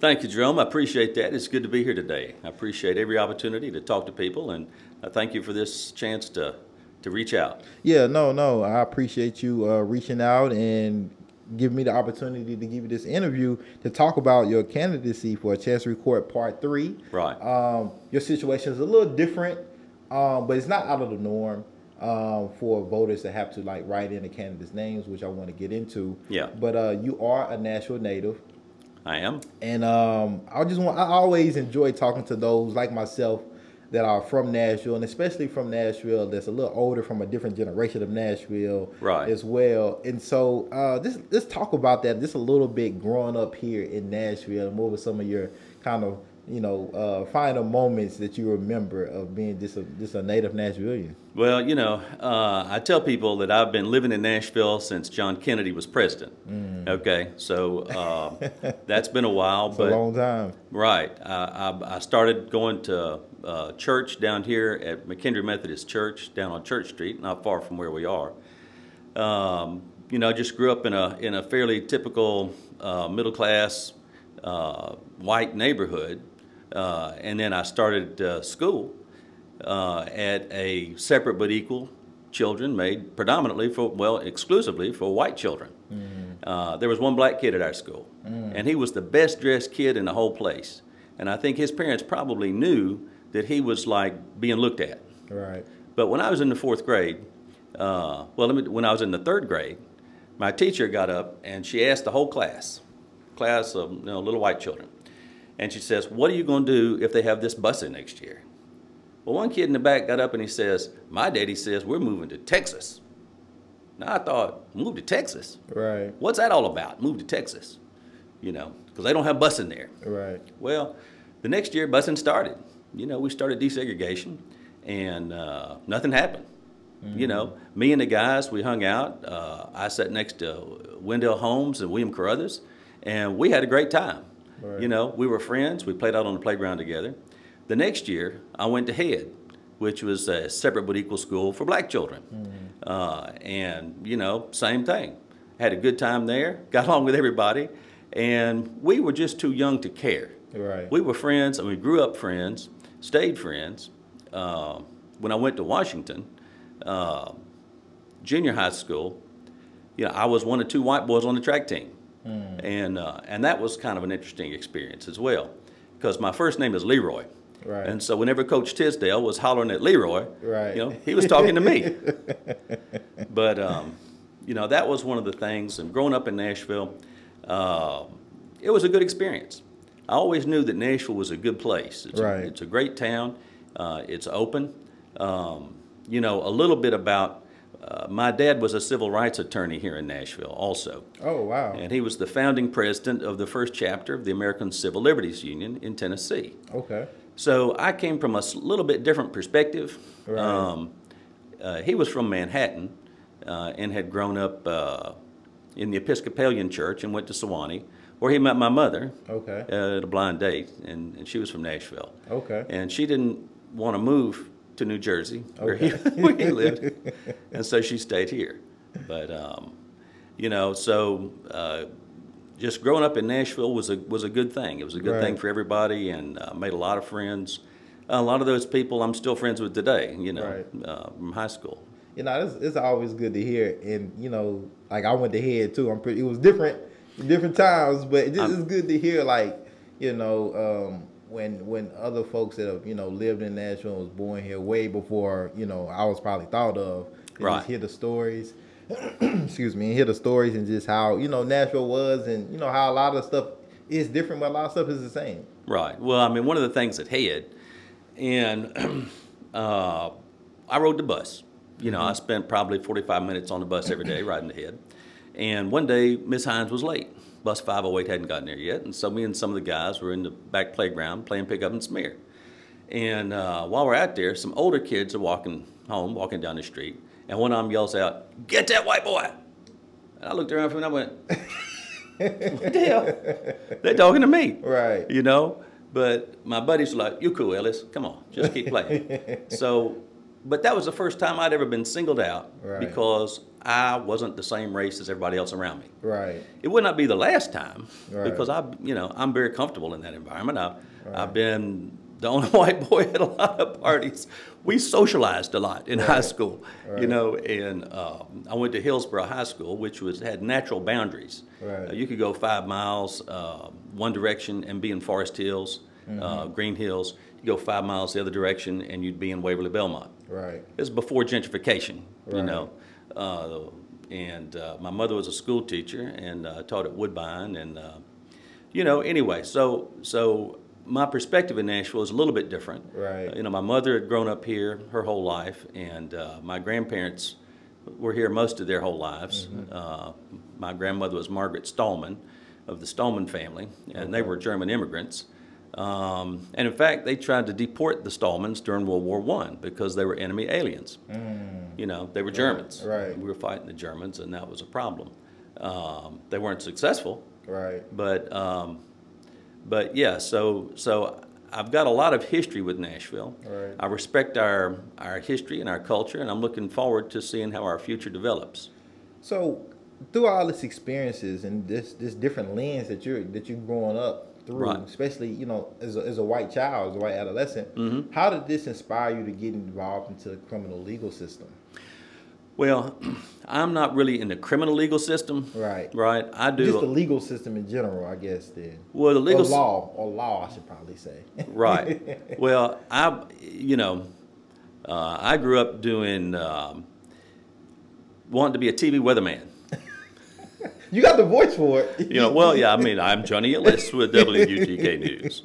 Thank you, Jerome. I appreciate that. It's good to be here today. I appreciate every opportunity to talk to people, and I thank you for this chance to to reach out. Yeah, no, no. I appreciate you uh, reaching out and giving me the opportunity to give you this interview to talk about your candidacy for a Chancery Court Part Three. Right. Um, your situation is a little different, um, but it's not out of the norm. Um, for voters to have to like write in the candidates' names, which I want to get into. Yeah. But uh, you are a Nashville native. I am. And um, I just want I always enjoy talking to those like myself that are from Nashville and especially from Nashville that's a little older from a different generation of Nashville right. as well. And so uh, this let's talk about that just a little bit growing up here in Nashville and what were some of your kind of you know, uh, final moments that you remember of being just a, just a native Nashvilleian? Well, you know, uh, I tell people that I've been living in Nashville since John Kennedy was president. Mm. Okay, so uh, that's been a while. it's but a long time. Right. I, I started going to uh, church down here at McKendree Methodist Church down on Church Street, not far from where we are. Um, you know, I just grew up in a in a fairly typical uh, middle class uh, white neighborhood uh, and then I started uh, school uh, at a separate but equal children made predominantly for, well, exclusively for white children. Mm. there was one black kid at our school, mm. and he was the best dressed kid in the whole place. And I think his parents probably knew that he was like being looked at. Right. But when I was in the fourth grade, uh, well, me, when I was in the third grade, my teacher got up and she asked the whole class, class of you know, little white children, and she says, What are you going to do if they have this busing next year? Well, one kid in the back got up and he says, My daddy says we're moving to Texas. Now I thought, Move to Texas? Right. What's that all about? Move to Texas. You know, because they don't have busing there. Right. Well, the next year, busing started. You know, we started desegregation and uh, nothing happened. Mm-hmm. You know, me and the guys, we hung out. Uh, I sat next to Wendell Holmes and William Carruthers, and we had a great time. Right. You know, we were friends. We played out on the playground together. The next year, I went to Head, which was a separate but equal school for black children. Mm-hmm. Uh, and, you know, same thing. Had a good time there, got along with everybody, and we were just too young to care. Right. We were friends, and we grew up friends, stayed friends. Uh, when I went to Washington, uh, junior high school, you know, I was one of two white boys on the track team. Mm. And, uh, and that was kind of an interesting experience as well, because my first name is Leroy. Right. And so whenever Coach Tisdale was hollering at Leroy, right. you know, he was talking to me. but, um, you know, that was one of the things. And growing up in Nashville, uh, it was a good experience. I always knew that Nashville was a good place. It's, right. a, it's a great town. Uh, it's open. Um, you know, a little bit about uh, my dad was a civil rights attorney here in Nashville, also. Oh, wow. And he was the founding president of the first chapter of the American Civil Liberties Union in Tennessee. Okay. So I came from a little bit different perspective. Right. Um, uh, he was from Manhattan uh, and had grown up uh, in the Episcopalian church and went to Sewanee, where he met my mother okay. at a blind date, and, and she was from Nashville. Okay. And she didn't want to move to New Jersey, where, he, where he lived, and so she stayed here. But um, you know, so uh, just growing up in Nashville was a was a good thing. It was a good right. thing for everybody, and uh, made a lot of friends. A lot of those people I'm still friends with today. You know, right. uh, from high school. You know, it's, it's always good to hear, and you know, like I went to head too. I'm pretty. It was different, different times, but it just, it's good to hear, like you know. Um, when when other folks that have you know lived in Nashville was born here way before you know I was probably thought of. Right. Just hear the stories. excuse me, and hear the stories and just how you know Nashville was, and you know how a lot of stuff is different, but a lot of stuff is the same. Right. Well, I mean, one of the things that Head, and uh, I rode the bus. You know, mm-hmm. I spent probably 45 minutes on the bus every day riding the Head. And one day, Miss Hines was late bus 508 hadn't gotten there yet, and so me and some of the guys were in the back playground playing pickup and smear. And uh, while we're out there, some older kids are walking home, walking down the street, and one of them yells out, "Get that white boy!" And I looked around for him and I went, "What the hell? They're talking to me, Right. You know." But my buddies were like, "You cool, Ellis? Come on, just keep playing." so, but that was the first time I'd ever been singled out Right. because I wasn't the same race as everybody else around me. Right. It would not be the last time Right. because I, you know, I'm very comfortable in that environment. I, Right. I've been the only white boy at a lot of parties. We socialized a lot in high school, you know, and um, I went to Hillsboro High School, which was had natural boundaries. Right. Uh, you could go five miles uh, one direction and be in Forest Hills, uh, Mm-hmm. Green Hills. Go five miles the other direction and you'd be in Waverly Belmont. Right. It was before gentrification, you know. Uh, and uh, my mother was a school teacher and uh, taught at Woodbine, and uh, you know. Anyway, so so my perspective in Nashville is a little bit different. Right. You know, my mother had grown up here her whole life, and uh, my grandparents were here most of their whole lives. Mm-hmm. Uh, my grandmother was Margaret Stallman of the Stallman family, and they were German immigrants. Um, and in fact, they tried to deport the Stallmans during World War One because they were enemy aliens. You know, they were Germans. Mm. right. We were fighting the Germans, and that was a problem. Um, they weren't successful, Right. but um, but yeah. So so I've got a lot of history with Nashville. Right. I respect our our history and our culture, and I'm looking forward to seeing how our future develops. So, through all these experiences and this this different lens that you're that you're growing up through, Right. especially you know as a, as a white child, as a white adolescent, Mm-hmm. how did this inspire you to get involved into the criminal legal system? Well, I'm not really in the criminal legal system. Right. Right. I do. Just the legal system in general, I guess. Then. well, the legal or law, or law, I should probably say. right. Well, I, you know, uh, I grew up doing, um, wanting to be a TV weatherman. You got the voice for it. You know, well, yeah, I mean, I'm Johnny Ellis with WUTK News.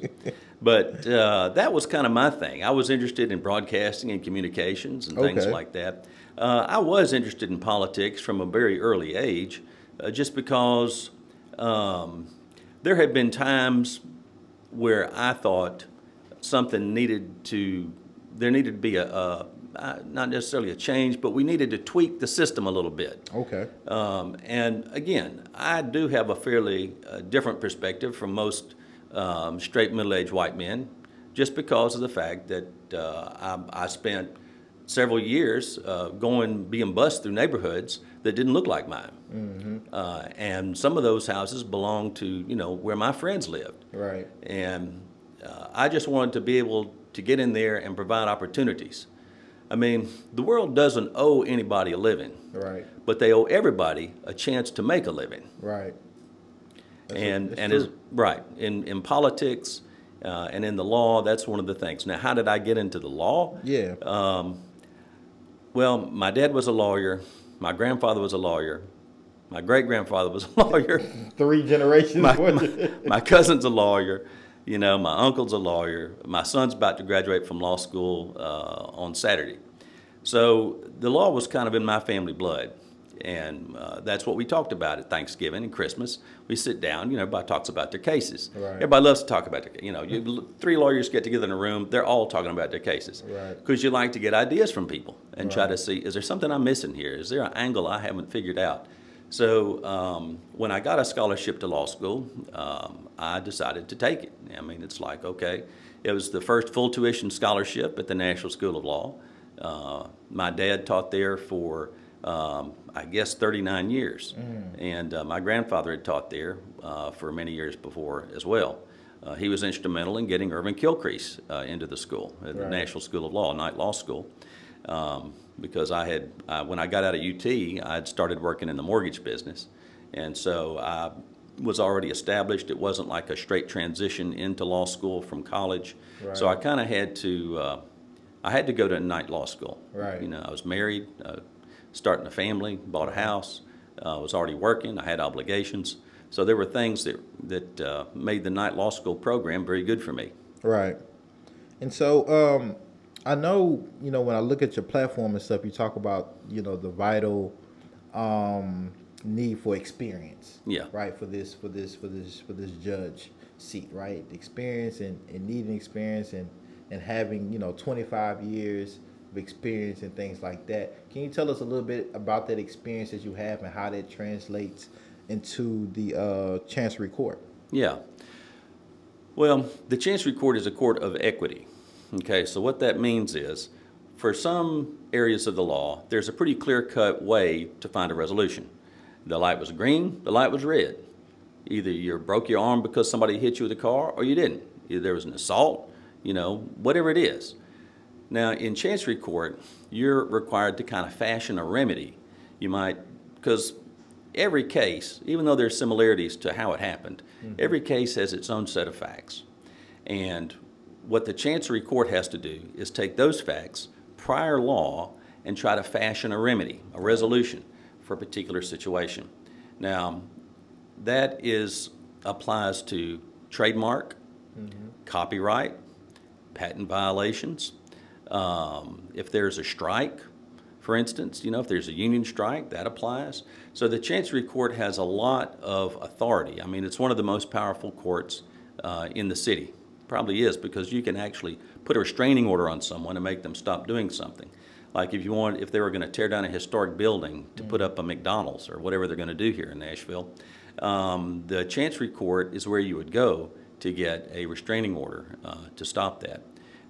But uh, that was kind of my thing. I was interested in broadcasting and communications and things Okay. like that. Uh, I was interested in politics from a very early age, uh, just because um, there had been times where I thought something needed to, there needed to be a, a uh, not necessarily a change, but we needed to tweak the system a little bit. Okay. Um, and again, I do have a fairly uh, different perspective from most um, straight middle-aged white men, just because of the fact that uh, I, I spent several years uh, going being bused through neighborhoods that didn't look like mine, uh, and some of those houses belonged to you know where my friends lived, Right. and uh, I just wanted to be able to get in there and provide opportunities. I mean, the world doesn't owe anybody a living Right. but they owe everybody a chance to make a living. Right. That's- and that's and is right in in politics uh, and in the law. That's one of the things. Now, how did I get into the law? Yeah. Well, my dad was a lawyer. My grandfather was a lawyer. My great grandfather was a lawyer. Three generations. my, my, my cousin's a lawyer. You know, my uncle's a lawyer. My son's about to graduate from law school uh, on Saturday. So the law was kind of in my family blood. And uh, that's what we talked about at Thanksgiving and Christmas. We sit down, you know, everybody talks about their cases. Right. Everybody loves to talk about their, you know, you, three lawyers get together in a room, they're all talking about their cases. Right. Because you like to get ideas from people and try to see, is there something I'm missing here? Is there an angle I haven't figured out? So um, when I got a scholarship to law school, um, I decided to take it. I mean, it's like, okay, it was the first full tuition scholarship at the Nashville School of Law. Uh, my dad taught there for, um, I guess, 39 years. And uh, my grandfather had taught there uh, for many years before as well. Uh, he was instrumental in getting Irvin Kilcrease uh, into the school, at the Nashville School of Law, Night Law School um, because I had, uh, when I got out of UT, I had started working in the mortgage business. And so I was already established. It wasn't like a straight transition into law school from college. So I kind of had to, uh, I had to go to night law school. Right. You know, I was married, uh, starting a family, bought a house, uh, was already working, I had obligations. So there were things that, that uh, made the night law school program very good for me. Right. And so um, I know, you know, when I look at your platform and stuff, you talk about, you know, the vital um, need for experience. Yeah. Right. For this, for this, for this, for this judge seat, right? Experience and, and needing experience and and having you know 25 years of experience and things like that. Can you tell us a little bit about that experience that you have and how that translates into the uh, Chancery Court? Yeah. Well, the Chancery Court is a court of equity. Okay, so what that means is for some areas of the law, there's a pretty clear cut way to find a resolution. The light was green, the light was red. Either you broke your arm because somebody hit you with a car or you didn't. Either there was an assault, you know, whatever it is. Now, in Chancery Court, you're required to kind of fashion a remedy. You might, because every case, even though there's similarities to how it happened, mm-hmm. every case has its own set of facts. And what the Chancery Court has to do is take those facts, prior law, and try to fashion a remedy, a resolution for a particular situation. Now, that is applies to trademark, mm-hmm. copyright, patent violations. Um, if there's a strike, for instance, you know, if there's a union strike, that applies. So the Chancery Court has a lot of authority. I mean, it's one of the most powerful courts uh, in the city. Probably is because you can actually put a restraining order on someone and make them stop doing something. Like if you want, if they were going to tear down a historic building to put up a McDonald's or whatever they're going to do here in Nashville, um, the Chancery Court is where you would go to get a restraining order uh, to stop that.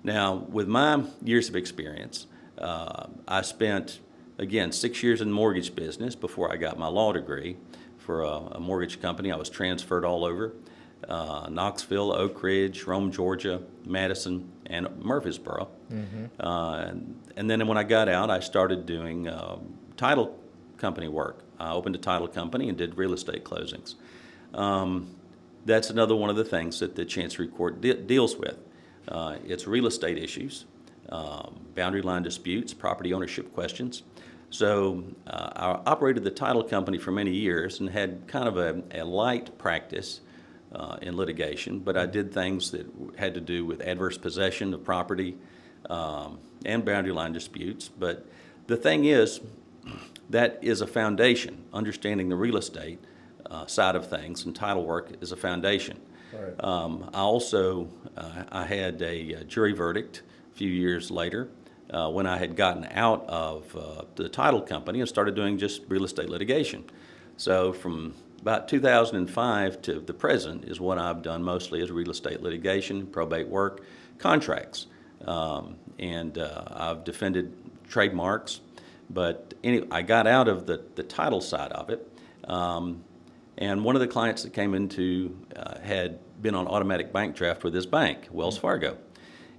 Now, with my years of experience, uh, I spent, again, six years in the mortgage business before I got my law degree for a, a mortgage company. I was transferred all over uh, Knoxville, Oak Ridge, Rome, Georgia, Madison, and Murfreesboro. Mm-hmm. Uh, and, and, then when I got out, I started doing uh, title company work. I opened a title company and did real estate closings. Um, that's another one of the things that the Chancery Court de- deals with. Uh, it's real estate issues, um, boundary line disputes, property ownership questions. So uh, I operated the title company for many years and had kind of a, a light practice uh, in litigation, but I did things that had to do with adverse possession of property um, and boundary line disputes. But the thing is, that is a foundation. Understanding the real estate uh, side of things and title work is a foundation. Right. Um, I also uh, I had a, a, jury verdict a few years later uh, when I had gotten out of uh, the title company and started doing just real estate litigation. So from about 2005 to the present is what I've done mostly is real estate litigation, probate work, contracts, um, and uh, I've defended trademarks. But anyway, I got out of the, the title side of it. Um, and one of the clients that came into uh, had been on automatic bank draft with his bank, Wells Fargo.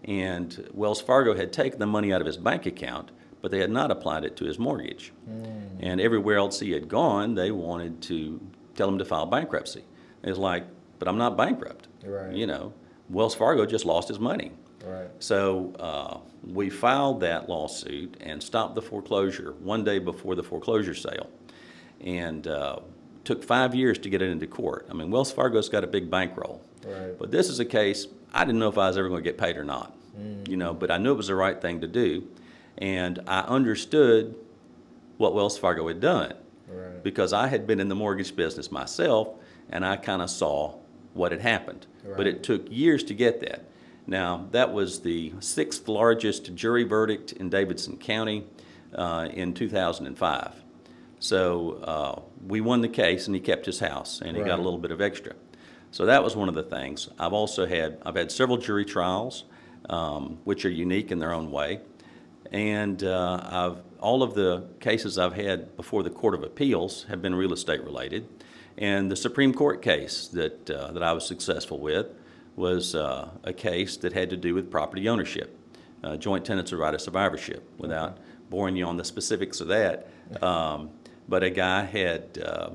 And Wells Fargo had taken the money out of his bank account, but they had not applied it to his mortgage. Mm. And everywhere else he had gone, they wanted to tell them to file bankruptcy. it's like, but I'm not bankrupt. Right. You know, Wells Fargo just lost his money. Right. So uh, we filed that lawsuit and stopped the foreclosure one day before the foreclosure sale, and uh, took five years to get it into court. I mean, Wells Fargo's got a big bankroll, right. but this is a case I didn't know if I was ever going to get paid or not. Mm. You know, but I knew it was the right thing to do, and I understood what Wells Fargo had done right. because I had been in the mortgage business myself, and I kind of saw what had happened. Right. But it took years to get that. Now, that was the sixth largest jury verdict in Davidson County uh, in 2005. So uh, we won the case, and he kept his house, and he right. got a little bit of extra. So that was one of the things. I've also had I've had several jury trials, um, which are unique in their own way, and uh, I've all of the cases I've had before the Court of Appeals have been real estate related, and the Supreme Court case that uh, that I was successful with was uh, a case that had to do with property ownership, uh, joint tenants of right of survivorship. Without boring you on the specifics of that, um, but a guy had uh,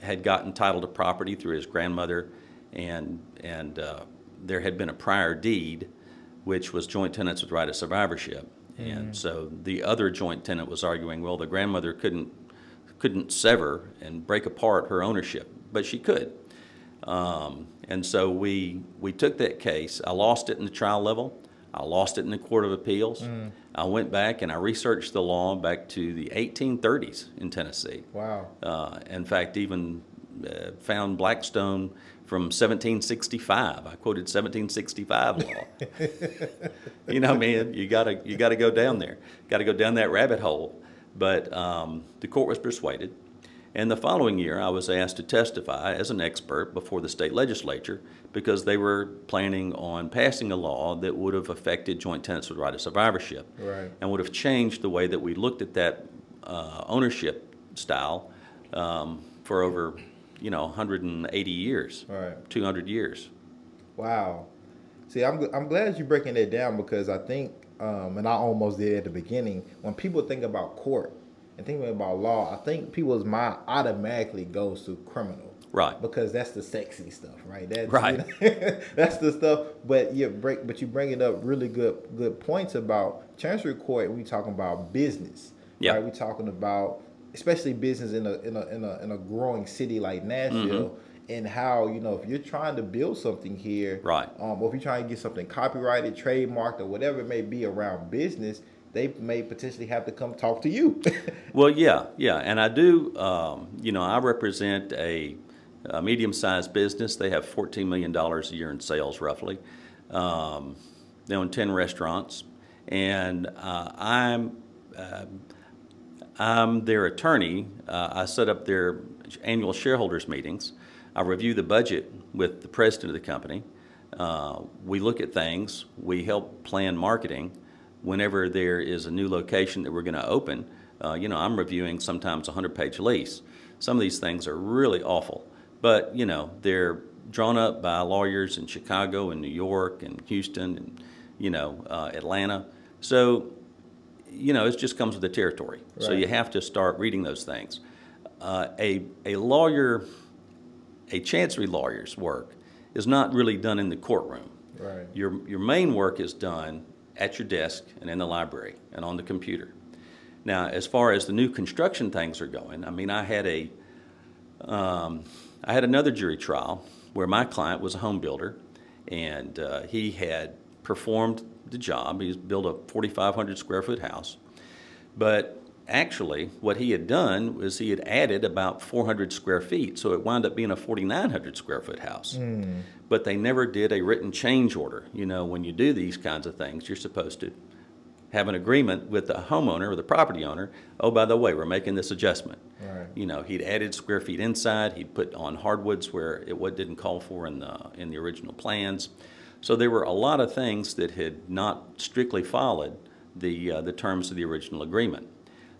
had gotten title to property through his grandmother, and and uh, there had been a prior deed, which was joint tenants with right of survivorship, and mm-hmm. so the other joint tenant was arguing, well, the grandmother couldn't couldn't sever and break apart her ownership, but she could. Um, and so we, we took that case. I lost it in the trial level. I lost it in the Court of Appeals. Mm. I went back and I researched the law back to the 1830s in Tennessee. Wow. Uh, in fact, even uh, found Blackstone from 1765. I quoted 1765 law. you know, man, you gotta you gotta go down there, got to go down that rabbit hole. But um, the court was persuaded, and the following year, I was asked to testify as an expert before the state legislature because they were planning on passing a law that would have affected joint tenants with right of survivorship Right. and would have changed the way that we looked at that uh, ownership style um, for over, you know, 180 years, Right. 200 years. Wow. See, I'm I'm glad you're breaking that down because I think, um, and I almost did at the beginning. When people think about court and thinking about law, I think people's mind automatically goes to criminal. Right. Because that's the sexy stuff, right? That's, Right. that's the stuff. But you break, but you bringing up really good good points about chancery court. We talking about business. Yeah. Right. We talking about especially business in a in a in a, in a growing city like Nashville. Mm-hmm. And how you know if you're trying to build something here, Right. Um, or if you're trying to get something copyrighted, trademarked, or whatever it may be around business, they may potentially have to come talk to you. Well, yeah, yeah, and I do. Um, you know, I represent a, a medium-sized business. They have fourteen million dollars a year in sales, roughly. Um, they own ten restaurants, and uh, I'm um I'm their attorney. Uh, I set up their annual shareholders meetings. I review the budget with the president of the company. Uh, we look at things. We help plan marketing. Whenever there is a new location that we're going to open, uh, you know, I'm reviewing sometimes a 100 page lease. Some of these things are really awful, but, you know, they're drawn up by lawyers in Chicago and New York and Houston and, you know, uh, Atlanta. So you know, it just comes with the territory. So you have to start reading those things. Uh, a, a lawyer, a chancery lawyer's work is not really done in the courtroom. Right. Your, your main work is done at your desk and in the library and on the computer. Now, as far as the new construction things are going, I mean, I had a, um, I had another jury trial where my client was a home builder, and uh, he had performed the job. He's built a 4,500 square foot house, but actually, what he had done was he had added about 400 square feet, so it wound up being a 4,900 square foot house. Hmm. But they never did a written change order. You know, when you do these kinds of things, you're supposed to have an agreement with the homeowner or the property owner. Oh, by the way, we're making this adjustment. Right. You know, he'd added square feet inside. He'd put on hardwoods where it what didn't call for in the in the original plans. So there were a lot of things that had not strictly followed the uh, the terms of the original agreement.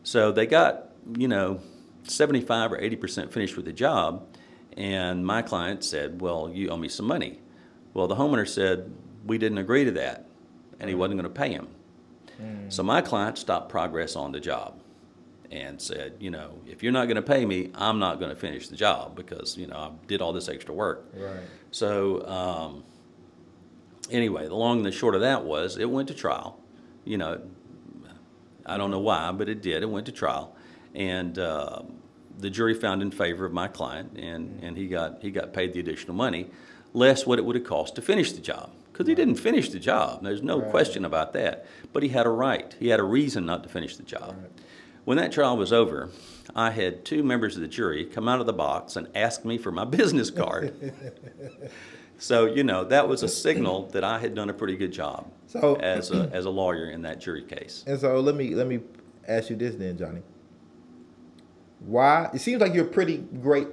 So they got you know 75 or 80 percent finished with the job, and my client said, "Well, you owe me some money." Well, the homeowner said, "We didn't agree to that," and he wasn't going to pay him. So my client stopped progress on the job and said, you know, if you're not going to pay me, I'm not going to finish the job because, you know, I did all this extra work. Right. So um, anyway, the long and the short of that was it went to trial. You know, I don't know why, but it did. It went to trial, and uh, the jury found in favor of my client, and, and he got he got paid the additional money, less what it would have cost to finish the job. Because he didn't finish the job. There's no Right. question about that. But he had a right. He had a reason not to finish the job. Right. When that trial was over, I had two members of the jury come out of the box and ask me for my business card. so, you know, that was a signal that I had done a pretty good job So- as, a, as a lawyer in that jury case. And so let me let me ask you this then, Johnny. Why it seems like you're a pretty great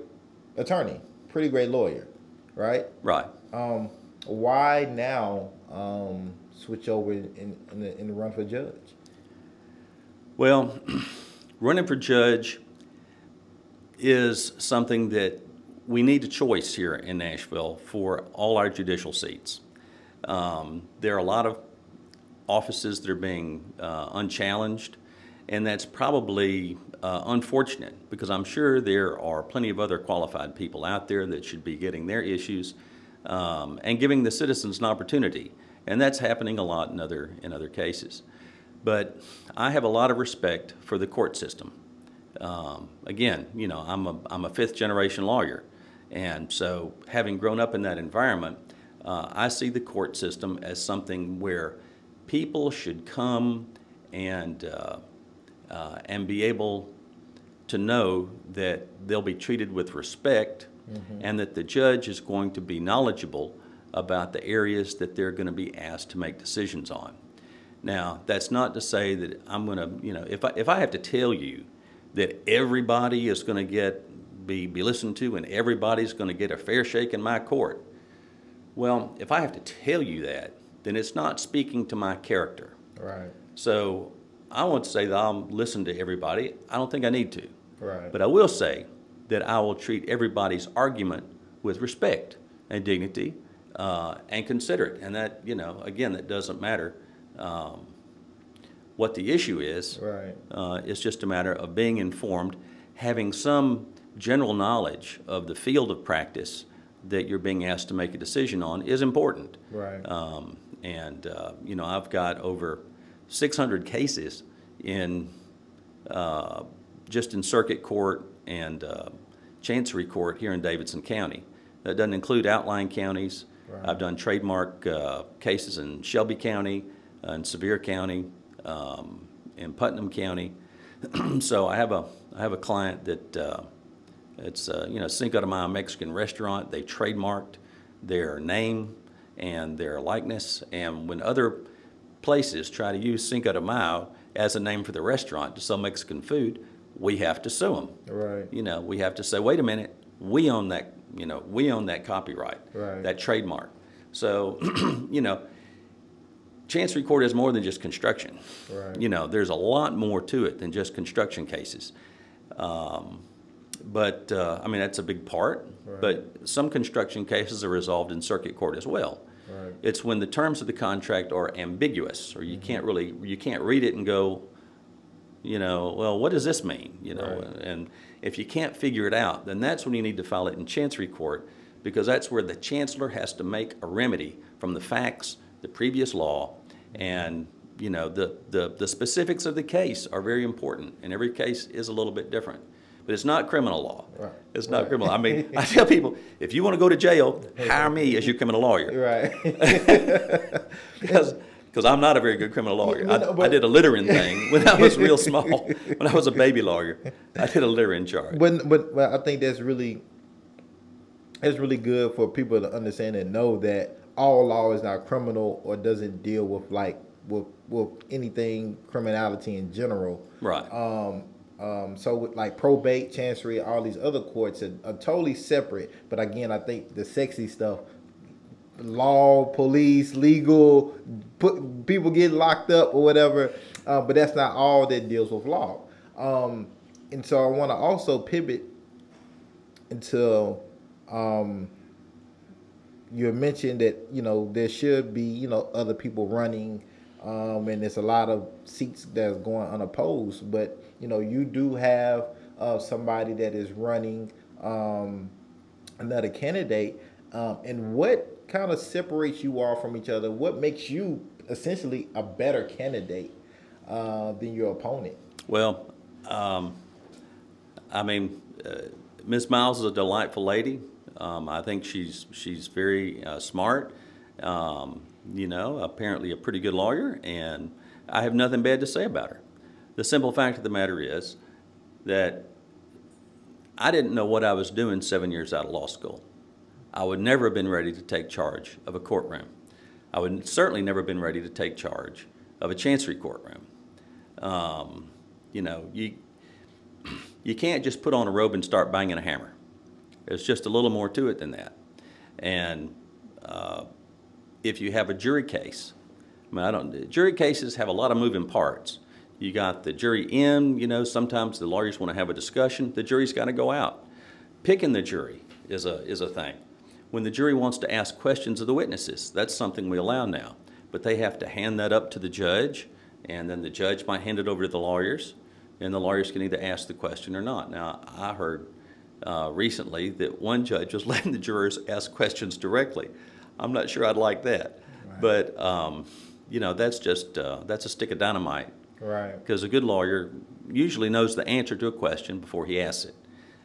attorney, pretty great lawyer, right? Right. Um, why now um, switch over in, in, the, in the run for judge? Well, running for judge is something that we need a choice here in Nashville for all our judicial seats. Um, there are a lot of offices that are being uh, unchallenged, and that's probably uh, unfortunate because I'm sure there are plenty of other qualified people out there that should be getting their issues um, and giving the citizens an opportunity, and that's happening a lot in other in other cases. But I have a lot of respect for the court system. Um, again, you know, I'm a, I'm a fifth generation lawyer. And so, having grown up in that environment, uh, I see the court system as something where people should come and, uh, uh, and be able to know that they'll be treated with respect and that the judge is going to be knowledgeable about the areas that they're going to be asked to make decisions on. Now, that's not to say that I'm going to, you know, if I, if I have to tell you that everybody is going to get be, be listened to and everybody's going to get a fair shake in my court, well, if I have to tell you that, then it's not speaking to my character. Right. So I won't say that I'll listen to everybody. I don't think I need to. Right. But I will say that I will treat everybody's argument with respect and dignity uh, and consider it. And that, you know, again, that doesn't matter um, what the issue is. Right. Uh, it's just a matter of being informed, having some general knowledge of the field of practice that you're being asked to make a decision on is important. Right. Um, and, uh, you know, I've got over 600 cases in, uh, just in circuit court and uh, chancery court here in Davidson County. That doesn't include outlying counties. Right. I've done trademark uh, cases in Shelby County, uh, in Sevier County, um, in Putnam County. so I have a, I have a client that, uh, it's, uh, you know, Cinco de Mayo Mexican restaurant. They trademarked their name and their likeness. And when other places try to use Cinco de Mayo as a name for the restaurant to sell Mexican food, we have to sue them. Right. You know, we have to say, wait a minute, we own that, you know, we own that copyright, Right. that trademark. So, you know, Chancery Court is more than just construction. Right. You know, there's a lot more to it than just construction cases. Um, but, uh, I mean, that's a big part. Right. But some construction cases are resolved in circuit court as well. Right. It's when the terms of the contract are ambiguous, or you Mm-hmm. can't really, you can't read it and go, you know, well, what does this mean? You know, Right. and if you can't figure it out, then that's when you need to file it in Chancery Court, because that's where the chancellor has to make a remedy from the facts, the previous law, and, you know, the, the, the specifics of the case are very important, and every case is a little bit different. But it's not criminal law. Right. It's not Right. criminal. I mean, I tell people, if you want to go to jail, hire me as your criminal lawyer Right. because because I'm not a very good criminal lawyer. No, I, I did a littering thing when I was real small. When I was a baby lawyer, I did a littering charge. but but but I think that's really that's really good for people to understand and know that all law is not criminal or doesn't deal with like with with anything criminality in general. Right. Um, um, so with like probate, chancery, all these other courts are, are totally separate. But again, I think the sexy stuff, law, police, legal, put people get locked up or whatever. Uh, but that's not all that deals with law. Um, and so I want to also pivot into um, you mentioned that you know there should be you know other people running um, and there's a lot of seats that's going unopposed but you know you do have uh, somebody that is running um, another candidate um, and what kind of separates you all from each other what makes you essentially a better candidate uh, than your opponent Well, um, I mean, uh, Ms. Myles is a delightful lady. Um, I think she's she's very uh, smart. Um, you know, apparently a pretty good lawyer, and I have nothing bad to say about her. The simple fact of the matter is that I didn't know what I was doing seven years out of law school. I would never have been ready to take charge of a courtroom. I would certainly never have been ready to take charge of a chancery courtroom. Um, you know, you you can't just put on a robe and start banging a hammer. There's just a little more to it than that. And uh, if you have a jury case, I mean, I don't. Jury cases have a lot of moving parts. You got the jury in. You know, sometimes the lawyers want to have a discussion. The jury's got to go out. Picking the jury is a is a thing. When the jury wants to ask questions of the witnesses, that's something we allow now. But they have to hand that up to the judge, and then the judge might hand it over to the lawyers, and the lawyers can either ask the question or not. Now, I heard uh, recently that one judge was letting the jurors ask questions directly. I'm not sure I'd like that, but um, you know that's just uh, that's a stick of dynamite right because a good lawyer usually knows the answer to a question before he asks it.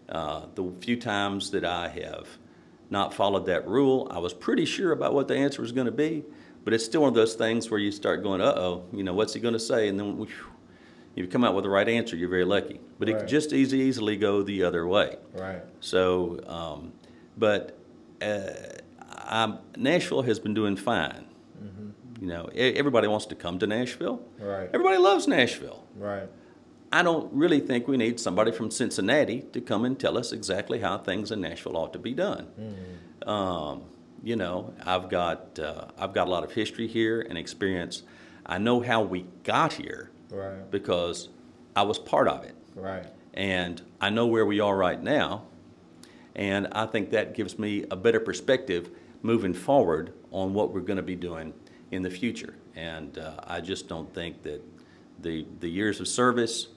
Uh, the few times that I have not followed that rule, I was pretty sure about what the answer was going to be, but it's still one of those things where you start going, "Uh oh," you know, what's he going to say? And then whew, if you come out with the right answer, you're very lucky. But it Right. could just easy, easily go the other way. right So, um, But uh, I'm, Nashville has been doing fine. You know, everybody wants to come to Nashville. Right. Everybody loves Nashville. Right. I don't really think we need somebody from Cincinnati to come and tell us exactly how things in Nashville ought to be done. Um, you know, I've got uh, I've got a lot of history here and experience. I know how we got here Right. because I was part of it, Right. and I know where we are right now, and I think that gives me a better perspective moving forward on what we're going to be doing in the future. And uh, I just don't think that the the years of service,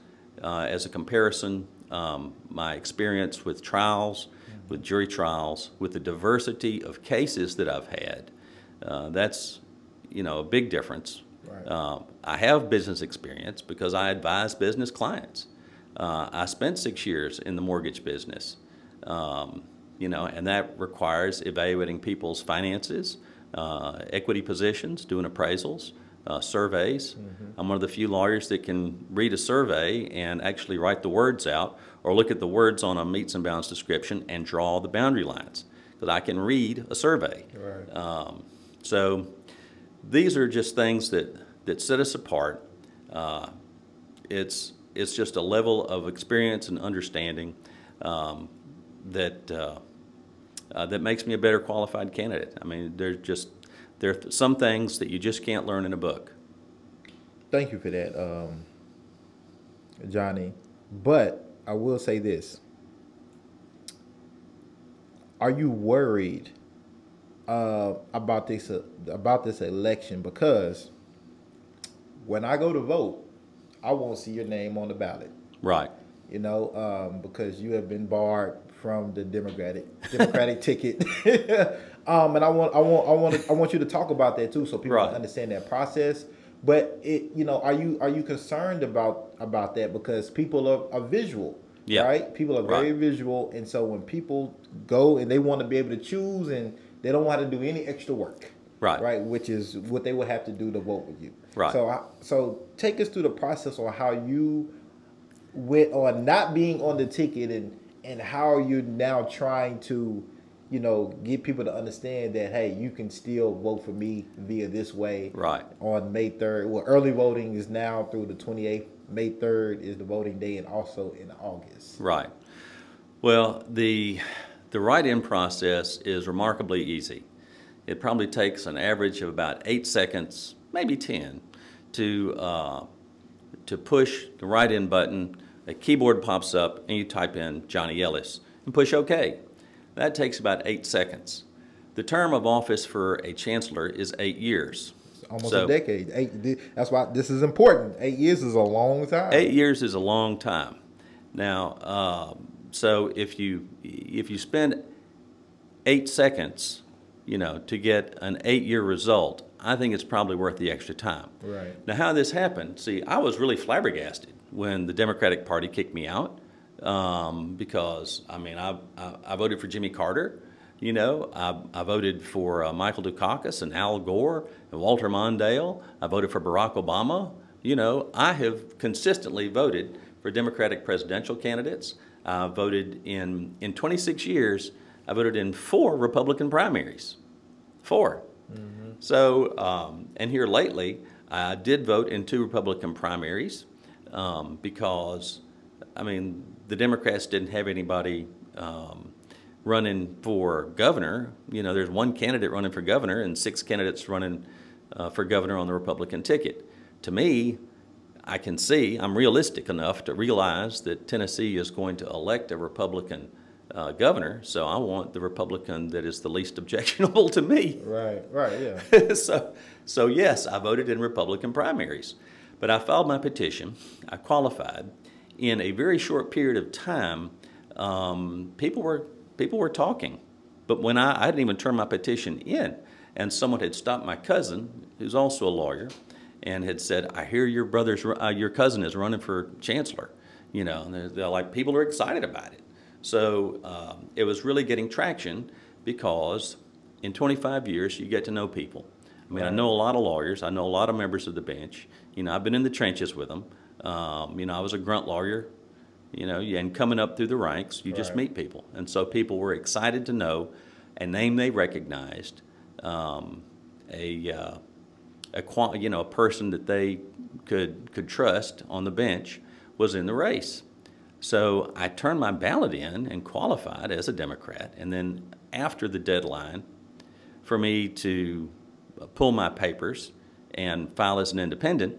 uh, as a comparison, um, my experience with trials, with jury trials, with the diversity of cases that I've had, uh, that's you know a big difference. Right. Um, I have business experience because I advise business clients. Uh, I spent six years in the mortgage business, um, you know, and that requires evaluating people's finances, uh, equity positions, doing appraisals, uh, surveys. I'm one of the few lawyers that can read a survey and actually write the words out or look at the words on a meets and bounds description and draw the boundary lines because I can read a survey. Right. Um, so these are just things that, that set us apart. Uh, it's, it's just a level of experience and understanding um, that, uh, that makes me a better qualified candidate. I mean, there's just, there are some things that you just can't learn in a book. Thank you for that, um, Johnny. But I will say this: Are you worried uh, about this uh, about this election? Because when I go to vote, I won't see your name on the ballot. Right. You know, um, because you have been barred from the Democratic Democratic ticket. um, and I want I want I want I want you to talk about that too, so people Right. understand that process. But it, you know, are you are you concerned about about that because people are, are visual, Yeah. right? People are very Right. visual, and so when people go and they want to be able to choose, and they don't want to do any extra work, Right. Right, which is what they would have to do to vote with you, Right. So, I- so take us through the process on how you went on not being on the ticket and and how are you're now trying to you know get people to understand that hey you can still vote for me via this way Right. on may 3rd well early voting is now through the 28th may 3rd is the voting day and also in august Right. Well, the, the write-in process is remarkably easy. It probably takes an average of about eight seconds, maybe 10, to, uh, to push the write-in button. A keyboard pops up and you type in Johnny Ellis and push OK. That takes about eight seconds. The term of office for a chancellor is eight years. It's almost So- a decade eight that's why this is important eight years is a long time Eight years is a long time. Now, um, so if you if you spend eight seconds, you know, to get an eight-year result, I think it's probably worth the extra time. Right. Now, how this happened? See, I was really flabbergasted when the Democratic Party kicked me out um, because I mean, I, I I voted for Jimmy Carter. You know, I, I voted for uh, Michael Dukakis and Al Gore and Walter Mondale. I voted for Barack Obama. You know, I have consistently voted for Democratic presidential candidates. I voted in in 26 years. I voted in four Republican primaries. Four. So, um, and here lately, I did vote in two Republican primaries um, because, I mean, the Democrats didn't have anybody um, running for governor. You know, there's one candidate running for governor and six candidates running uh, for governor on the Republican ticket. To me, I can see, I'm realistic enough to realize that Tennessee is going to elect a Republican uh, governor, so I want the Republican that is the least objectionable to me. right right yeah so, so yes, I voted in Republican primaries, but I filed my petition. I qualified. In a very short period of time, um, people were people were talking, but when I, I hadn't even turn my petition in, and someone had stopped my cousin, who's also a lawyer, and had said, "I hear your brother's uh, your cousin is running for chancellor." You know, they're, they're like people are excited about it. So um, it was really getting traction because in 25 years you get to know people. I mean, I know a lot of lawyers. I know a lot of members of the bench. You know, I've been in the trenches with them. Um, you know, I was a grunt lawyer You know, and coming up through the ranks, you just Right. meet people. And so people were excited to know a name they recognized, um, a, uh, a you know, a person that they could, could trust on the bench was in the race. So I turned my ballot in and qualified as a Democrat. And then after the deadline for me to pull my papers and file as an independent,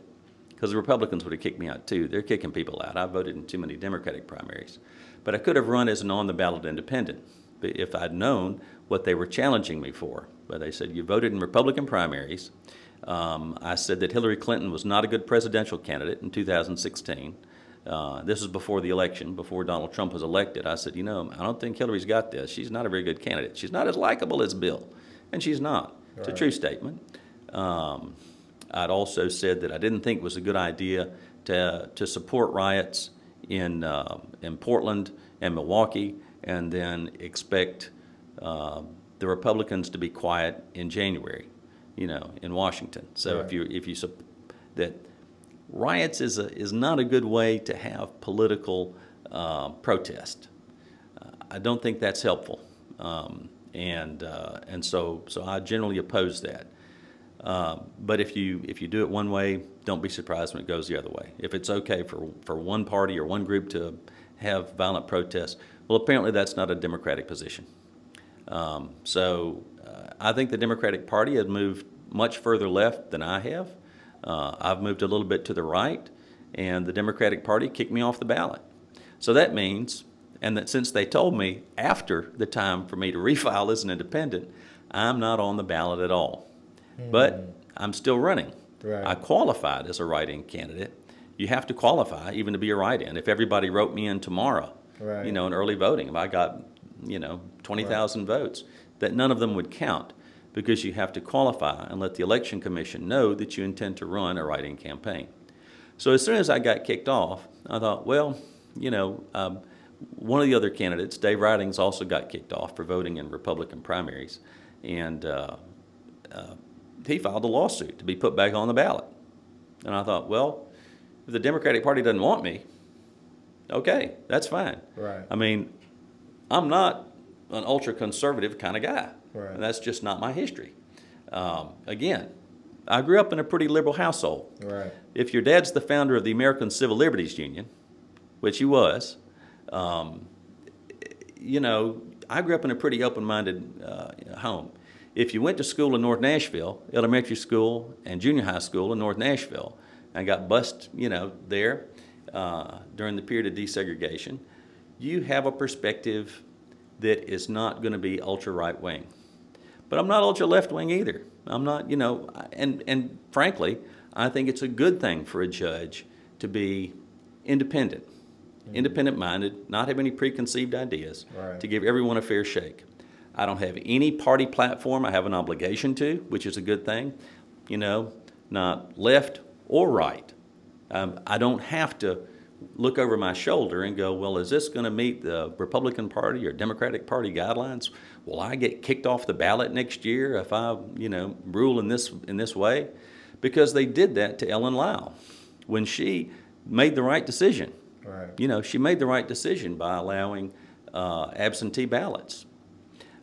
because the Republicans would have kicked me out too. They're kicking people out. I voted in too many Democratic primaries. But I could have run as an on the ballot independent if I'd known what they were challenging me for. But they said, You voted in Republican primaries. Um, I said that Hillary Clinton was not a good presidential candidate in 2016. Uh, this was before the election, before Donald Trump was elected. I said, You know, I don't think Hillary's got this. She's not a very good candidate. She's not as likable as Bill. And she's not. It's a true statement. Um, I'd also said that I didn't think it was a good idea to, to support riots in, uh, in Portland and Milwaukee and then expect uh, the Republicans to be quiet in January, you know, in Washington. So if you, if you, that riots is, a, is not a good way to have political uh, protest. Uh, I don't think that's helpful. Um, and, uh, and so, so I generally oppose that. Uh, But if you, if you do it one way, don't be surprised when it goes the other way. If it's okay for, for one party or one group to have violent protests, well, apparently that's not a Democratic position. Um, So uh, I think the Democratic Party has moved much further left than I have. Uh, I've moved a little bit to the right, and the Democratic Party kicked me off the ballot. So that means, and that since they told me after the time for me to refile as an independent, I'm not on the ballot at all. But I'm still running. Right. I qualified as a write-in candidate. You have to qualify even to be a write-in. If everybody wrote me in tomorrow, Right. you know, in early voting, if I got, you know, 20,000 votes, that none of them would count because you have to qualify and let the election commission know that you intend to run a write-in campaign. So as soon as I got kicked off, I thought, well, you know, um, one of the other candidates, Dave Ridings, also got kicked off for voting in Republican primaries, and uh, uh, he filed a lawsuit to be put back on the ballot. And I thought, well, if the Democratic Party doesn't want me, okay, that's fine. Right. I mean, I'm not an ultra conservative kind of guy. Right. And that's just not my history. Um, again, I grew up in a pretty liberal household. Right. If your dad's the founder of the American Civil Liberties Union, which he was, um, you know, I grew up in a pretty open-minded uh, home. If you went to school in North Nashville, elementary school and junior high school in North Nashville, and got bused, you know, there uh, during the period of desegregation, you have a perspective that is not going to be ultra right wing. But I'm not ultra left wing either. I'm not, you know, and, and frankly, I think it's a good thing for a judge to be independent, independent minded, not have any preconceived ideas, Right. to give everyone a fair shake. I don't have any party platform I have an obligation to, which is a good thing, you know, not left or right. Um, I don't have to look over my shoulder and go, well, is this going to meet the Republican Party or Democratic Party guidelines? Will I get kicked off the ballot next year if I, you know, rule in this in this way? Because they did that to Ellen Lyle when she made the right decision. Right. You know, she made the right decision by allowing uh, absentee ballots.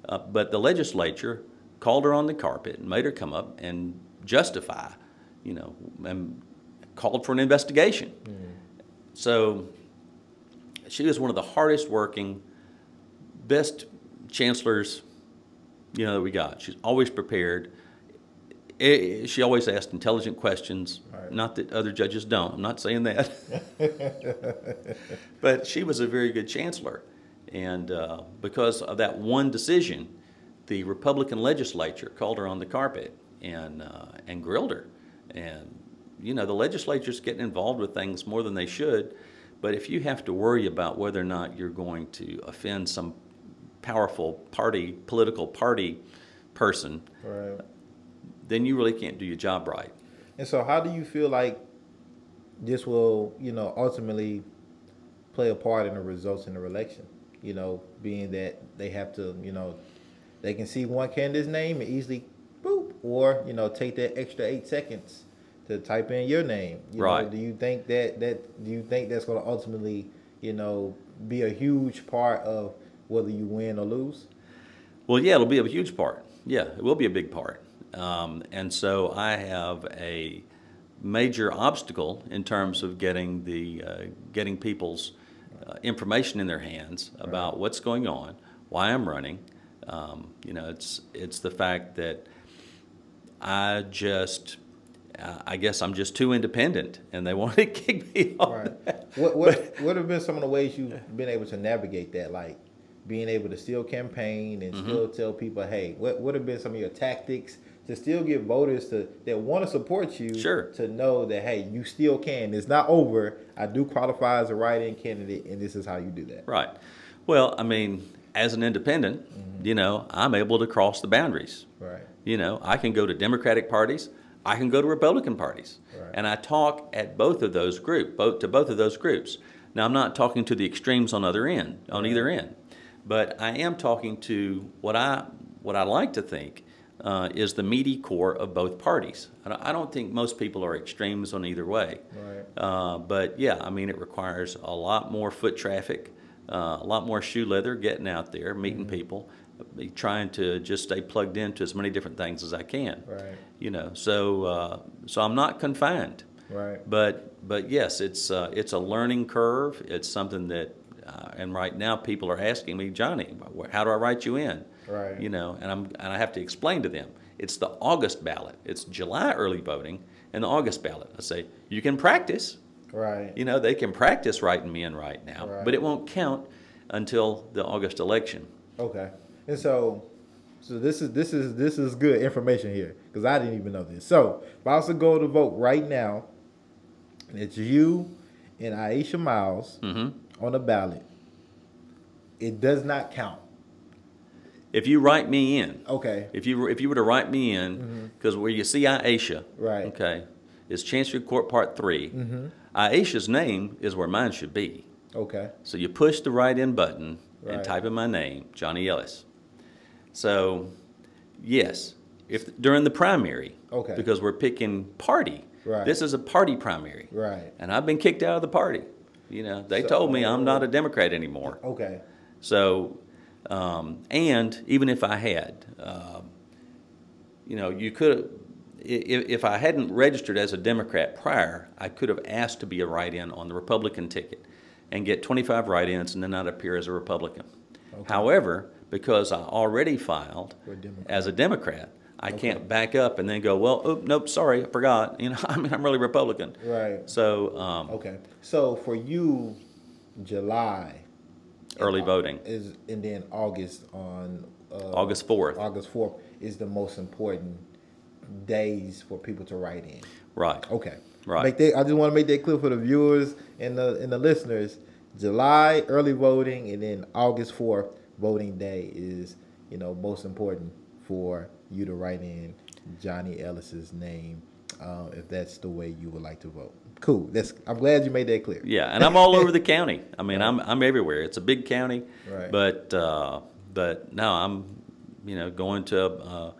Uh, but the legislature called her on the carpet and made her come up and justify, you know, and called for an investigation. So she was one of the hardest working, best chancellors, you know, that we got. She's always prepared. Eh, She always asked intelligent questions. Right. Not that other judges don't. I'm not saying that. but she was a very good chancellor. And uh, because of that one decision, the Republican legislature called her on the carpet and, uh, and grilled her. And, you know, the legislature's getting involved with things more than they should. But if you have to worry about whether or not you're going to offend some powerful party, political party person, Right. Then you really can't do your job right. And so, how do you feel like this will, you know, ultimately play a part in the results in the election? You know, being that they have to, you know, they can see one candidate's name and easily, boop, or you know, take that extra eight seconds to type in your name. You Right. Know, do you think that that do you think that's going to ultimately, you know, be a huge part of whether you win or lose? Well, yeah, it'll be a huge part. Yeah, it will be a big part. Um, and so I have a major obstacle in terms of getting the uh, getting people's uh, information in their hands about what's going on, why I'm running. Um, you know, it's it's the fact that I just I guess I'm just too independent, and they want to kick me off. Right. What what what have been some of the ways you've been able to navigate that? Like being able to still campaign and still tell people, hey, what what have been some of your tactics to still get voters to that want to support you Sure. to know that hey, you still can. It's not over. I do qualify as a write-in candidate, and this is how you do that. Right. Well, I mean, as an independent, mm-hmm. you know, I'm able to cross the boundaries. Right. You know, I can go to Democratic parties, I can go to Republican parties, Right. and I talk at both of those group, both to both of those groups. Now, I'm not talking to the extremes on other end, on either end, but I am talking to what I what I like to think uh, is the meaty core of both parties. I don't, think most people are extremes on either way. Right. Uh, but yeah, I mean, it requires a lot more foot traffic, uh, a lot more shoe leather getting out there, meeting people, be trying to just stay plugged into as many different things as I can. Right. You know, so uh, so I'm not confined. Right. But but yes, it's uh, it's a learning curve. It's something that, uh, and right now people are asking me, Johnny, how do I write you in? Right. You know, and I'm and I have to explain to them. It's the August ballot. It's July early voting and the August ballot. I say you can practice. Right. You know, they can practice writing me in right now, Right. but it won't count until the August election. Okay. And so, so this is this is this is good information here because I didn't even know this. So, if I was to go to vote right now, it's you and Aisha Myles Mm-hmm. on the ballot, it does not count. If you write me in, Okay. if you were- if you were to write me in, mm-hmm. because where you see Aisha, Right. Okay, is Chancery Court Part 3 mm-hmm. Aisha's name is where mine should be. Okay. So you push the write in button Right. and type in my name, Johnny Ellis. So, yes, if during the primary, Okay. because we're picking party. Right. This is a party primary. Right. And I've been kicked out of the party. You know, they So- told me I'm not a Democrat anymore. Okay. So, um, and even if I had, um, you know, you could, if, if I hadn't registered as a Democrat prior, I could have asked to be a write-in on the Republican ticket and get 25 write-ins and then not appear as a Republican. However, because I already filed a as a Democrat, I can't back up and then go, well, oop, nope, sorry, I forgot. You know, I mean, I'm really Republican. Right. So, um, Okay. So for you, July early voting, is, and then August on uh, August 4th. August fourth is the most important days for people to write in. right. Okay. Right. Make that, I just want to make that clear for the viewers and the and the listeners. July early voting and then August fourth voting day is you know most important for you to write in Johnny Ellis's name uh, if that's the way you would like to vote. Cool. That's I'm glad you made that clear. Yeah, and I'm all over the county. I mean, I'm I'm everywhere. It's a big county, Right. but uh, but no, I'm you know going to uh,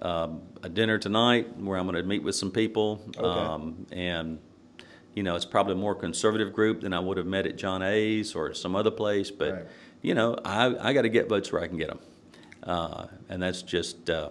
um, a dinner tonight where I'm going to meet with some people, Okay. um, and you know it's probably a more conservative group than I would have met at John A's or some other place. But Right. you know, I I got to get votes where I can get them, uh, and that's just. Uh,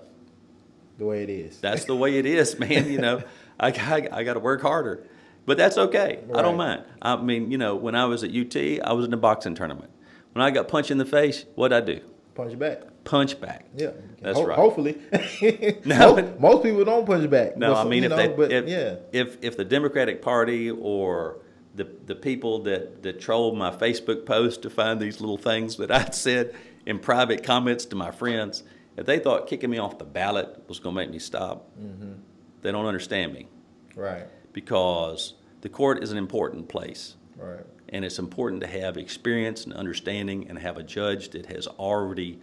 The way it is. that's the way it is, man. You know, I, I, I got to work harder, but that's okay. I don't mind. I mean, you know, when I was at UT, I was in a boxing tournament. When I got punched in the face, what'd I do? punch back. Punch back. Yeah. That's Ho- right. Hopefully. No. most, most people don't punch back. No, but I mean if know, they, but if, yeah. if if the Democratic Party or the the people that that troll my Facebook post to find these little things that I said in private comments to my friends, if they thought kicking me off the ballot was going to make me stop, Mm-hmm. they don't understand me Right. because the court is an important place. Right. and it's important to have experience and understanding and have a judge that has already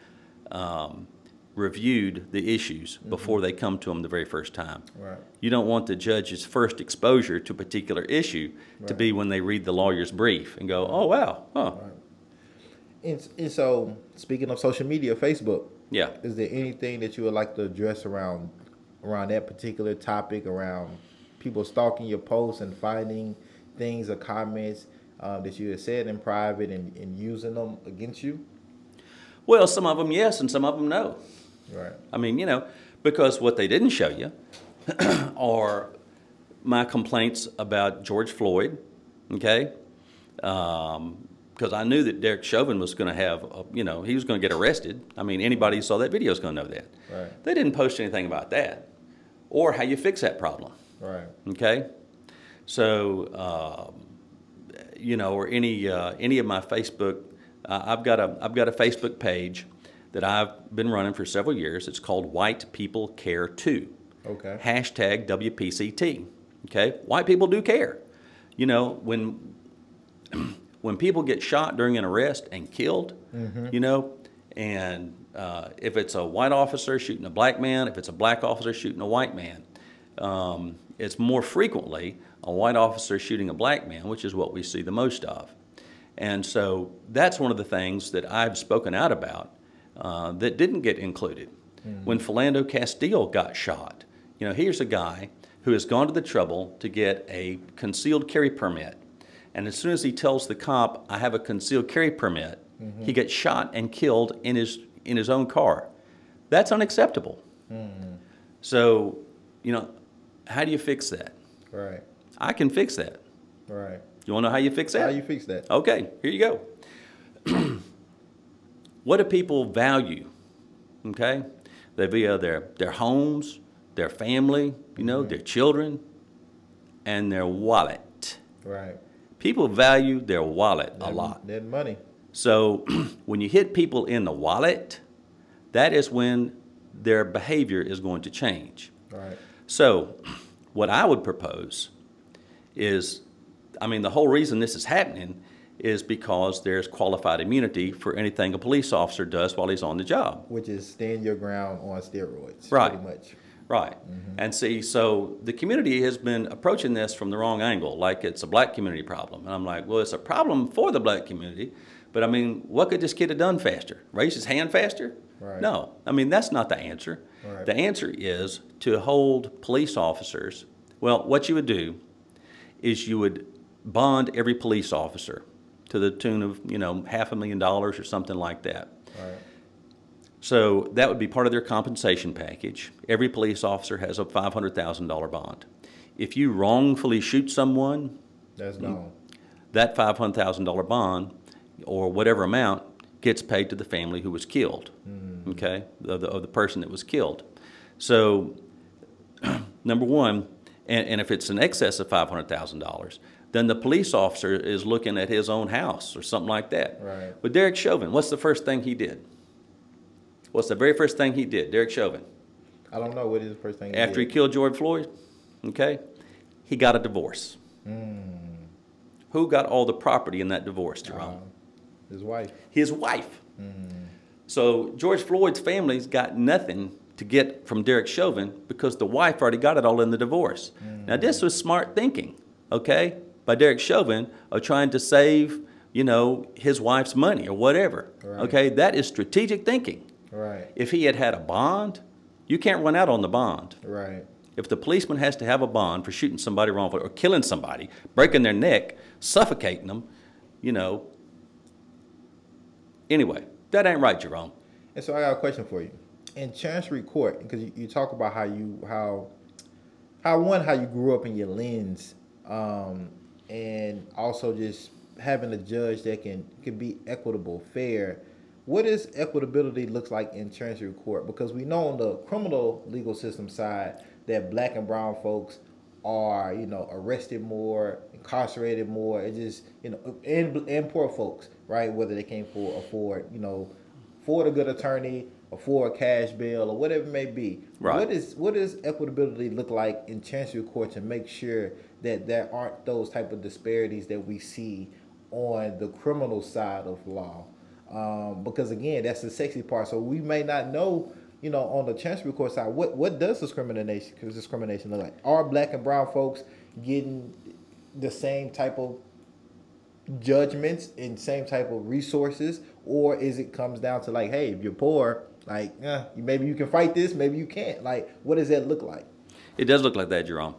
um, reviewed the issues before they come to them the very first time. Right. You don't want the judge's first exposure to a particular issue to be when they read the lawyer's brief and go, "Oh wow, huh, And, and so, speaking of social media, Facebook, yeah." is there anything that you would like to address around around that particular topic, around people stalking your posts and finding things or comments um, that you had said in private and, and using them against you? Well, some of them yes, and some of them no. Right. I mean, you know, because what they didn't show you are my complaints about George Floyd, okay? Because I knew that Derek Chauvin was going to have, a, you know, he was going to get arrested. I mean, anybody who saw that video is going to know that. Right. They didn't post anything about that or how you fix that problem, Right. okay? So, um, you know, or any uh, any of my Facebook. Uh, I've got a I've got a Facebook page that I've been running for several years. It's called White People Care Too. Okay. Hashtag WPCT. Okay, white people do care. You know when when people get shot during an arrest and killed, you know, and uh, if it's a white officer shooting a black man, if it's a black officer shooting a white man, um, it's more frequently a white officer shooting a black man, which is what we see the most of. And so that's one of the things that I've spoken out about uh, that didn't get included. Hmm. When Philando Castile got shot, you know, here's a guy who has gone to the trouble to get a concealed carry permit. And as soon as he tells the cop, I have a concealed carry permit, mm-hmm. he gets shot and killed in his, in his own car. That's unacceptable. Hmm. So, you know, how do you fix that? Right. I can fix that. Right. You want to know how you fix that? How you fix that? Okay, here you go. what do people value? Okay, they via their their homes, their family, you know, mm-hmm. their children, and their wallet. Right. People value their wallet a lot. That money. So when you hit people in the wallet, that is when their behavior is going to change. Right. So, what I would propose is, I mean, the whole reason this is happening is because there's qualified immunity for anything a police officer does while he's on the job. Which is stand your ground on steroids. Right. Pretty much. Right. Mm-hmm. And see, so the community has been approaching this from the wrong angle, like it's a black community problem. And I'm like, well, it's a problem for the black community, but I mean, what could this kid have done faster? Raise his hand faster? Right. No. I mean, that's not the answer. Right. The answer is to hold police officers. Well, what you would do is you would bond every police officer to the tune of, you know, half a million dollars or something like that. Right. So that would be part of their compensation package. Every police officer has a $500,000 bond. If you wrongfully shoot someone, That's gone. that $500,000 bond or whatever amount gets paid to the family who was killed, okay, of the, of the person that was killed. So, number one, and, and if it's in excess of $500,000, then the police officer is looking at his own house or something like that. Right. But Derek Chauvin, what's the first thing he did? What's the very first thing he did, Derek Chauvin? I don't know what is the first thing. After he killed George Floyd, okay, he got a divorce. Who got all the property in that divorce, Jerome? Um, his wife. His wife. So George Floyd's family's got nothing to get from Derek Chauvin because the wife already got it all in the divorce. Now this was smart thinking, okay, by Derek Chauvin of trying to save, you know, his wife's money or whatever. Right. Okay, that is strategic thinking. Right. If he had had a bond, you can't run out on the bond. Right. If the policeman has to have a bond for shooting somebody wrongfully or killing somebody, breaking their neck, suffocating them, you know. Anyway, that ain't right, Jerome. And so I got a question for you. In Chancery Court, because you, you talk about how you how how one how you grew up in your lens, um, and also just having a judge that can can be equitable, fair. What does equitability looks like in Chancery Court? Because we know on the criminal legal system side that black and brown folks are you know arrested more, incarcerated more. It just you know and and poor folks, right? Whether they can't afford, afford you know afford a good attorney, afford a cash bail, or whatever it may be. Right. What is what does equitability look like in Chancery Court to make sure that there aren't those type of disparities that we see on the criminal side of law? Um, because again, that's the sexy part. So we may not know, you know, on the Chancery Court side, what what does discrimination discrimination look like? Are black and brown folks getting the same type of judgments and same type of resources, or is it comes down to like, hey, if you're poor, like, eh, maybe you can fight this, maybe you can't. Like, what does that look like? It does look like that, Jerome.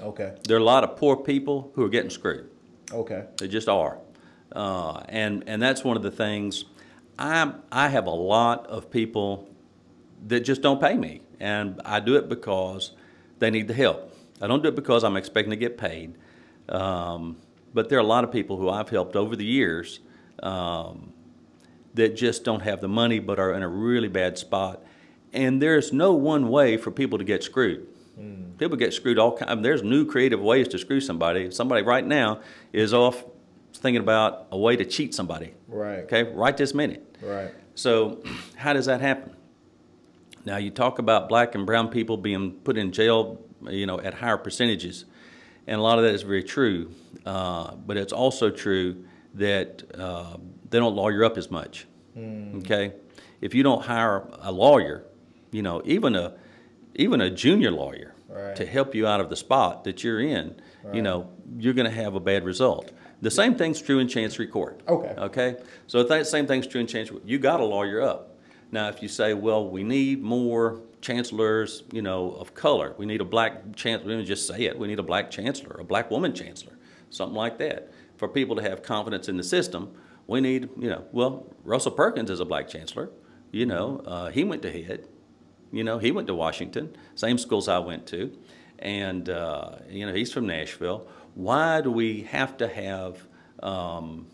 Okay. There are a lot of poor people who are getting screwed. Okay. They just are. Uh, and, and that's one of the things, I, I have a lot of people that just don't pay me. And I do it because they need the help. I don't do it because I'm expecting to get paid. Um, but there are a lot of people who I've helped over the years um, that just don't have the money but are in a really bad spot. And there's no one way for people to get screwed. People get screwed all kind. There's new creative ways to screw somebody. Somebody right now is off thinking about a way to cheat somebody. Right. Okay, right this minute. Right. So, how does that happen? Now, you talk about black and brown people being put in jail, you know, at higher percentages, and a lot of that is very true. Uh, but it's also true that uh, they don't lawyer up as much. Okay, if you don't hire a lawyer, you know, even a even a junior lawyer Right. to help you out of the spot that you're in, you know, you're going to have a bad result. The same thing's true in Chancery Court. Okay. Okay? So that same thing's true in Chancery. You got to lawyer up. Now, if you say, well, we need more chancellors, you know, of color, we need a black chancellor, let me just say it, we need a black chancellor, a black woman chancellor, something like that. For people to have confidence in the system, we need, you know, well, Russell Perkins is a black chancellor. You know, uh, he went to head. You know, he went to Washington, same schools I went to, and uh, you know he's from Nashville. Why do we have to have, um,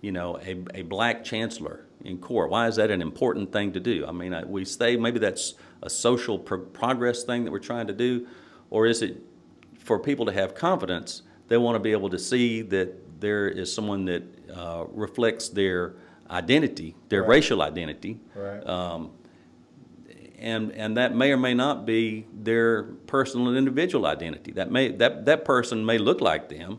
you know, a, a black chancellor in court? Why is that an important thing to do? I mean, we say maybe that's a social pro- progress thing that we're trying to do, or is it for people to have confidence? They want to be able to see that there is someone that uh, reflects their identity, their Right. racial identity, Right. um, and and that may or may not be their personal and individual identity. That may that that person may look like them,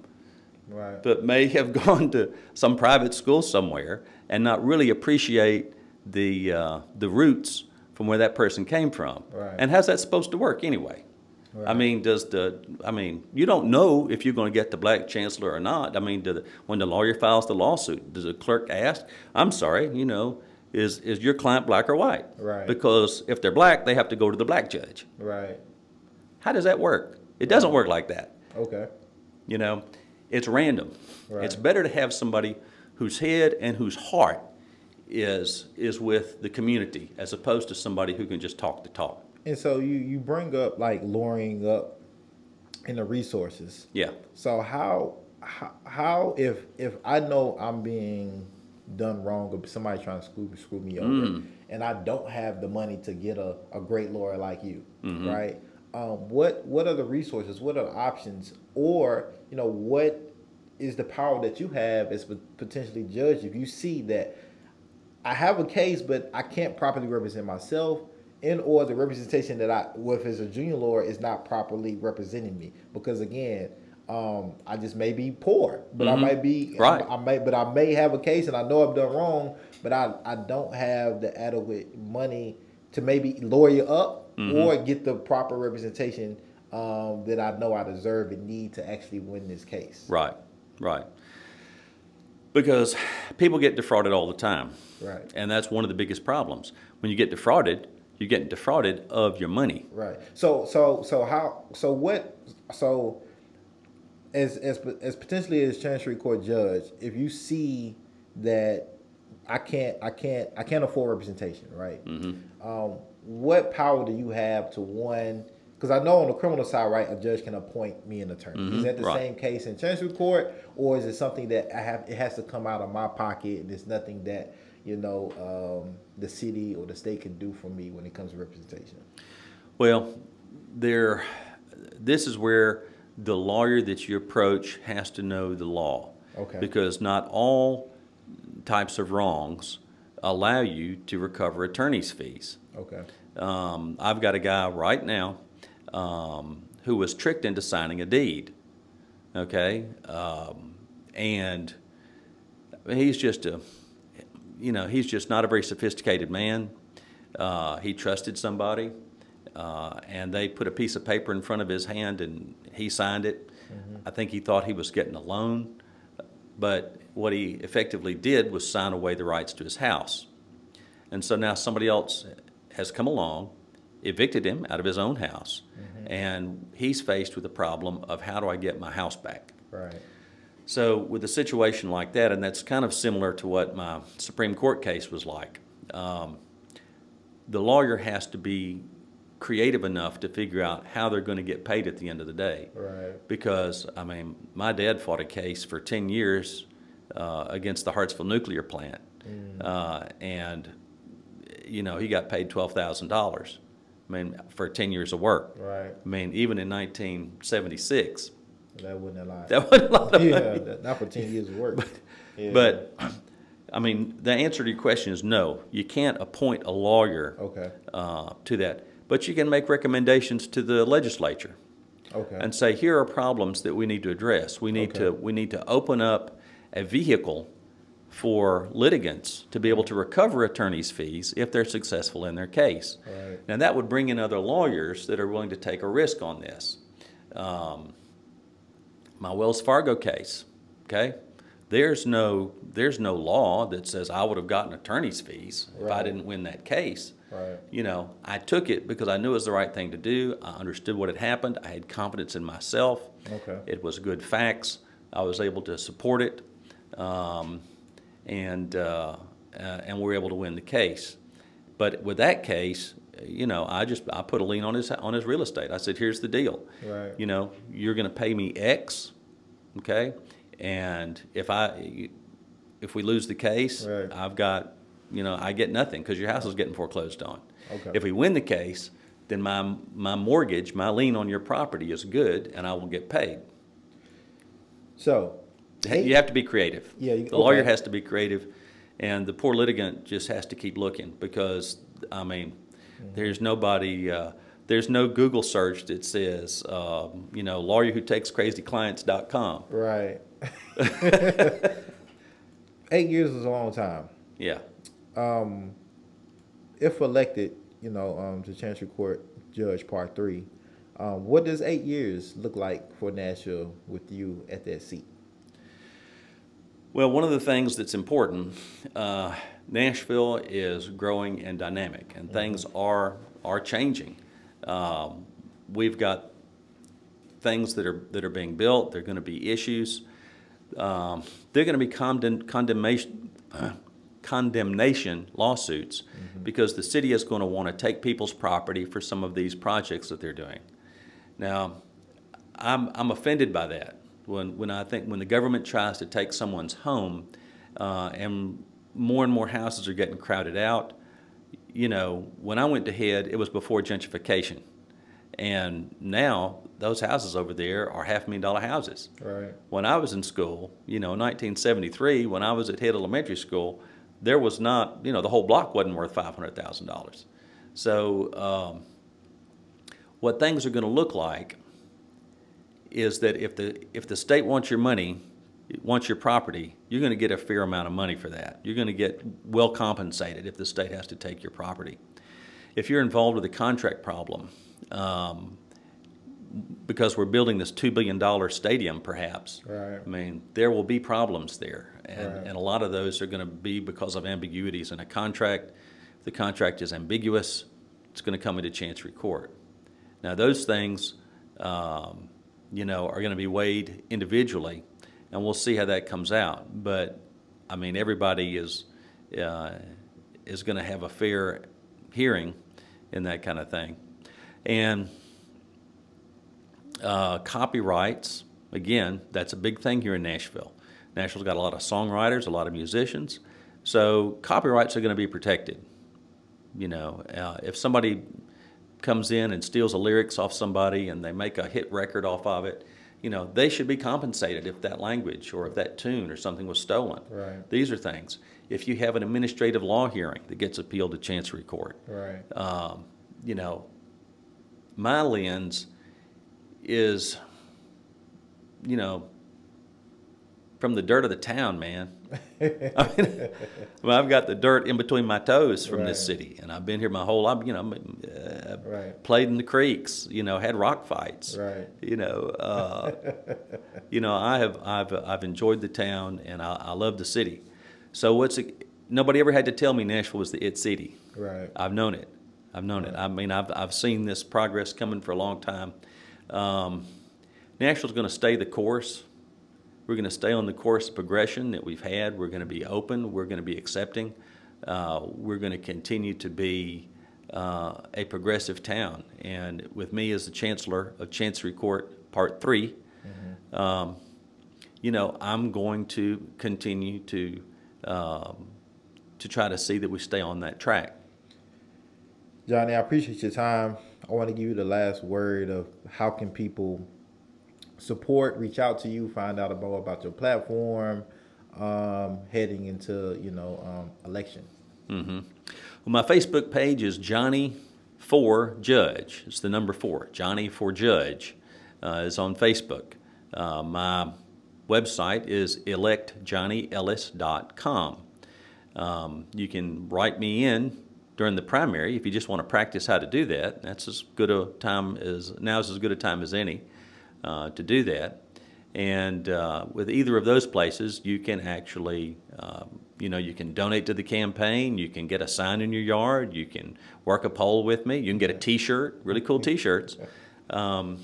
right. but may have gone to some private school somewhere and not really appreciate the uh, the roots from where that person came from. Right. And how's that supposed to work anyway? I mean, does the I mean, you don't know if you're going to get the black chancellor or not. I mean, do the, when the lawyer files the lawsuit, does the clerk ask, "I'm sorry, you know, is is your client black or white?" Right. Because if they're black, they have to go to the black judge. Right. How does that work? It doesn't work like that. Okay. You know, it's random. Right. It's better to have somebody whose head and whose heart is is with the community as opposed to somebody who can just talk the talk. And so you you bring up like lawyering up in the resources. Yeah. So how how, how if if I know I'm being done wrong or somebody trying to screw screw me over Mm. and I don't have the money to get a, a great lawyer like you, Mm-hmm. right? Um, what what are the resources? What are the options? Or you know what is the power that you have as potentially judge if you see that I have a case, but I can't properly represent myself, and or the representation that I, with as a junior lawyer, is not properly representing me. Because again, um, I just may be poor, but I Mhm. might be Right. I, I may, but I may have a case, and I know I've done wrong, but I I don't have the adequate money to maybe lawyer up Mm-hmm. or get the proper representation um, that I know I deserve and need to actually win this case. Right. Right. Because people get defrauded all the time. Right. And that's one of the biggest problems. When you get defrauded, you're getting defrauded of your money. Right. So so so how so what so as as as potentially as chancery court judge, if you see that I can't I can't I can't afford representation, right? Mm-hmm. Um, what power do you have to one? Because I know on the criminal side, right, a judge can appoint me an attorney. Is that the Mm-hmm. right. same case in chancery court, or is it something that I have? It has to come out of my pocket, and it's nothing that you know um, the city or the state can do for me when it comes to representation. Well, there, this is where the lawyer that you approach has to know the law. Okay. Because not all types of wrongs allow you to recover attorney's fees. Okay. Um, I've got a guy right now um, who was tricked into signing a deed. Okay, um, and he's just a, you know, he's just not a very sophisticated man. Uh, he trusted somebody, uh, and they put a piece of paper in front of his hand, and he signed it. I think he thought he was getting a loan, but what he effectively did was sign away the rights to his house. And so now somebody else has come along, evicted him out of his own house, and he's faced with the problem of how do I get my house back? Right. So with a situation like that, and that's kind of similar to what my Supreme Court case was like, um, the lawyer has to be creative enough to figure out how they're going to get paid at the end of the day. Right. Because I mean, my dad fought a case for ten years uh, against the Hartsville nuclear plant, uh, and you know he got paid twelve thousand dollars. I mean, for ten years of work. Right. I mean, even in 1976, That wasn't a lot. that wasn't a lot of yeah, money. that- not for ten years of work. Yeah. But, I mean, the answer to your question is no. You can't appoint a lawyer Okay. uh, to that. But you can make recommendations to the legislature Okay. and say, here are problems that we need to address. We need to, we need to open up a vehicle for litigants to be able to recover attorneys' fees if they're successful in their case. Right. Now, that would bring in other lawyers that are willing to take a risk on this. Um, my Wells Fargo case, okay? There's no, there's no law that says I would have gotten attorney's fees if I didn't win that case. Right. You know, I took it because I knew it was the right thing to do. I understood what had happened. I had confidence in myself. Okay. It was good facts. I was able to support it, um, and uh, uh, and we were able to win the case. But with that case, you know, I just I put a lien on his on his real estate. I said, "Here's the deal. Right. You know, you're going to pay me X, okay? And if I if we lose the case, Right. I've got you know I get nothing because your house is getting foreclosed on. Okay. If we win the case, then my my mortgage, my lien on your property is good, and I will get paid. So. hey, You have to be creative. Yeah, you- the lawyer has to be creative, and the poor litigant just has to keep looking because I mean, Mm-hmm. there's nobody. Uh, there's no Google search that says, um, you know, lawyer who takes crazyclients.com. Right. Eight years is a long time. Yeah. Um, if elected, you know, um, to Chancery Court Judge Part Three, um, what does eight years look like for Nashville with you at that seat? Well, one of the things that's important, uh, Nashville is growing and dynamic, and things are are changing. Um, we've got things that are that are being built. There are going to be issues. Um, they're going to be condemn, condemnation condemnation lawsuits because the city is going to want to take people's property for some of these projects that they're doing. Now, I'm, I'm offended by that. When, when I think when the government tries to take someone's home uh, and more and more houses are getting crowded out, you know, when I went to HEAD, it was before gentrification. And now those houses over there are half a million dollar houses. Right. When I was in school, you know, 1973, when I was at Head Elementary School, there was not, you know, the whole block wasn't worth $500,000. So, um, what things are going to look like is that if the if the state wants your money, wants your property, you're going to get a fair amount of money for that. You're going to get well compensated if the state has to take your property. If you're involved with a contract problem, um, because we're building this two billion dollar stadium, perhaps. Right. I mean, there will be problems there, and, Right. and a lot of those are going to be because of ambiguities in a contract. If the contract is ambiguous, it's going to come into Chancery Court. Now, those things, um, you know, are going to be weighed individually, and we'll see how that comes out. But I mean, everybody is uh, is going to have a fair hearing in that kind of thing, and uh, copyrights. Again, that's a big thing here in Nashville. Nashville's got a lot of songwriters, a lot of musicians, so copyrights are going to be protected. You know, uh, if somebody comes in and steals the lyrics off somebody and they make a hit record off of it, you know, they should be compensated if that language or if that tune or something was stolen. Right. These are things. If you have an administrative law hearing that gets appealed to Chancery Court, Right. um, you know, my lens is, you know, from the dirt of the town, man. I mean, well, I've got the dirt in between my toes from this city, and I've been here my whole life. You know, uh, Right. played in the creeks. You know, had rock fights. Right. You know, uh, you know, I have I've I've enjoyed the town, and I, I love the city. So what's it, nobody ever had to tell me Nashville was the it city. Right. I've known it. I've known it. I mean, I've, I've seen this progress coming for a long time. Um, Nashville's going to stay the course. We're going to stay on the course of progression that we've had. We're going to be open. We're going to be accepting. Uh, we're going to continue to be uh, a progressive town. And with me as the chancellor of Chancery Court Part 3, um, you know, I'm going to continue to um, to try to see that we stay on that track. Johnny, I appreciate your time. I want to give you the last word of how can people support, reach out to you, find out about about your platform, um, heading into you know um, election. Mm-hmm. Well, my Facebook page is Johnny for Judge. It's the number four. Johnny for Judge uh, is on Facebook. Uh, my website is electjohnnyellis.com. Um, you can write me in during the primary if you just want to practice how to do that. That's as good a time as now is as good a time as any uh, to do that. And uh, with either of those places, you can actually, um, you know, you can donate to the campaign. You can get a sign in your yard. You can work a poll with me. You can get a T-shirt, really cool T-shirts, um,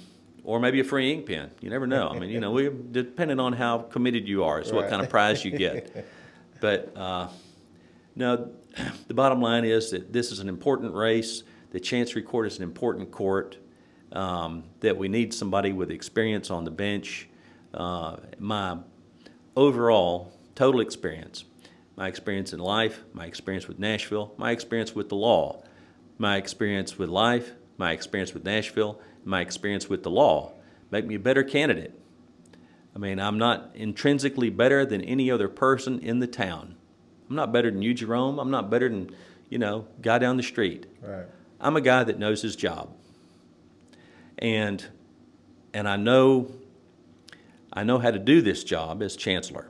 or maybe a free ink pen. You never know. I mean, you know, we depending on how committed you are, is what kind of prize you get. But uh, no, the bottom line is that this is an important race. The Chancery Court is an important court. Um, that we need somebody with experience on the bench. Uh, my overall total experience, my experience in life, my experience with Nashville, my experience with the law, my experience with life, my experience with Nashville, my experience with the law make me a better candidate. I mean, I'm not intrinsically better than any other person in the town. I'm not better than you, Jerome. I'm not better than, you know, guy down the street. Right. I'm a guy that knows his job. And and I know I know how to do this job as chancellor.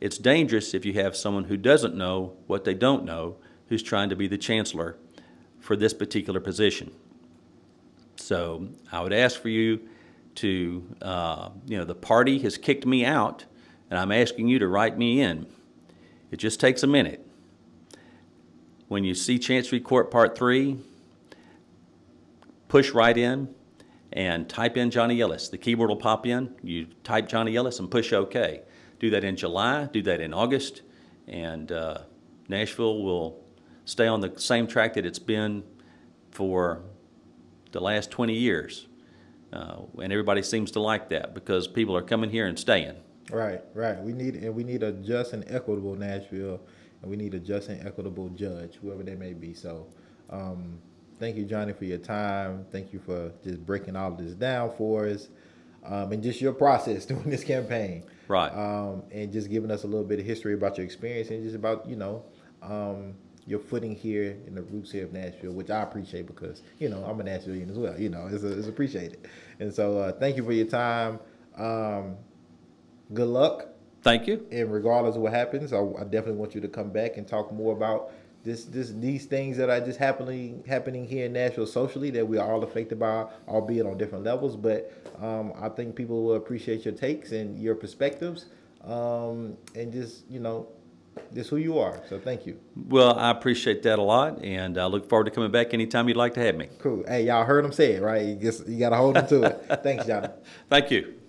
It's dangerous if you have someone who doesn't know what they don't know who's trying to be the chancellor for this particular position. So I would ask for you to, uh, you know, the party has kicked me out, and I'm asking you to write me in. It just takes a minute. When you see Chancery Court Part 3, push right in and type in Johnny Ellis. The keyboard will pop in. You type Johnny Ellis and push OK. Do that in July, do that in August, and uh, Nashville will stay on the same track that it's been for the last 20 years. Uh, and everybody seems to like that because people are coming here and staying. Right, right. We need and we need a just and equitable Nashville, and we need a just and equitable judge, whoever they may be. So, um, thank you, Johnny, for your time. Thank you for just breaking all of this down for us, um, and just your process doing this campaign. Right. Um, and just giving us a little bit of history about your experience and just about you know um, your footing here in the roots here of Nashville, which I appreciate because you know I'm a Nashvilleian as well. You know, it's, it's appreciated. And so, uh, thank you for your time. Um, good luck. Thank you. And regardless of what happens, I, I, definitely want you to come back and talk more about this, this, these things that are just happening, happening here in Nashville socially that we are all affected by, albeit on different levels. But um, I think people will appreciate your takes and your perspectives, um, and just you know, just who you are. So thank you. Well, I appreciate that a lot, and I look forward to coming back anytime you'd like to have me. Cool. Hey, y'all heard him say it, right? You, just, you got to hold him to it. Thanks, Johnny. Thank you.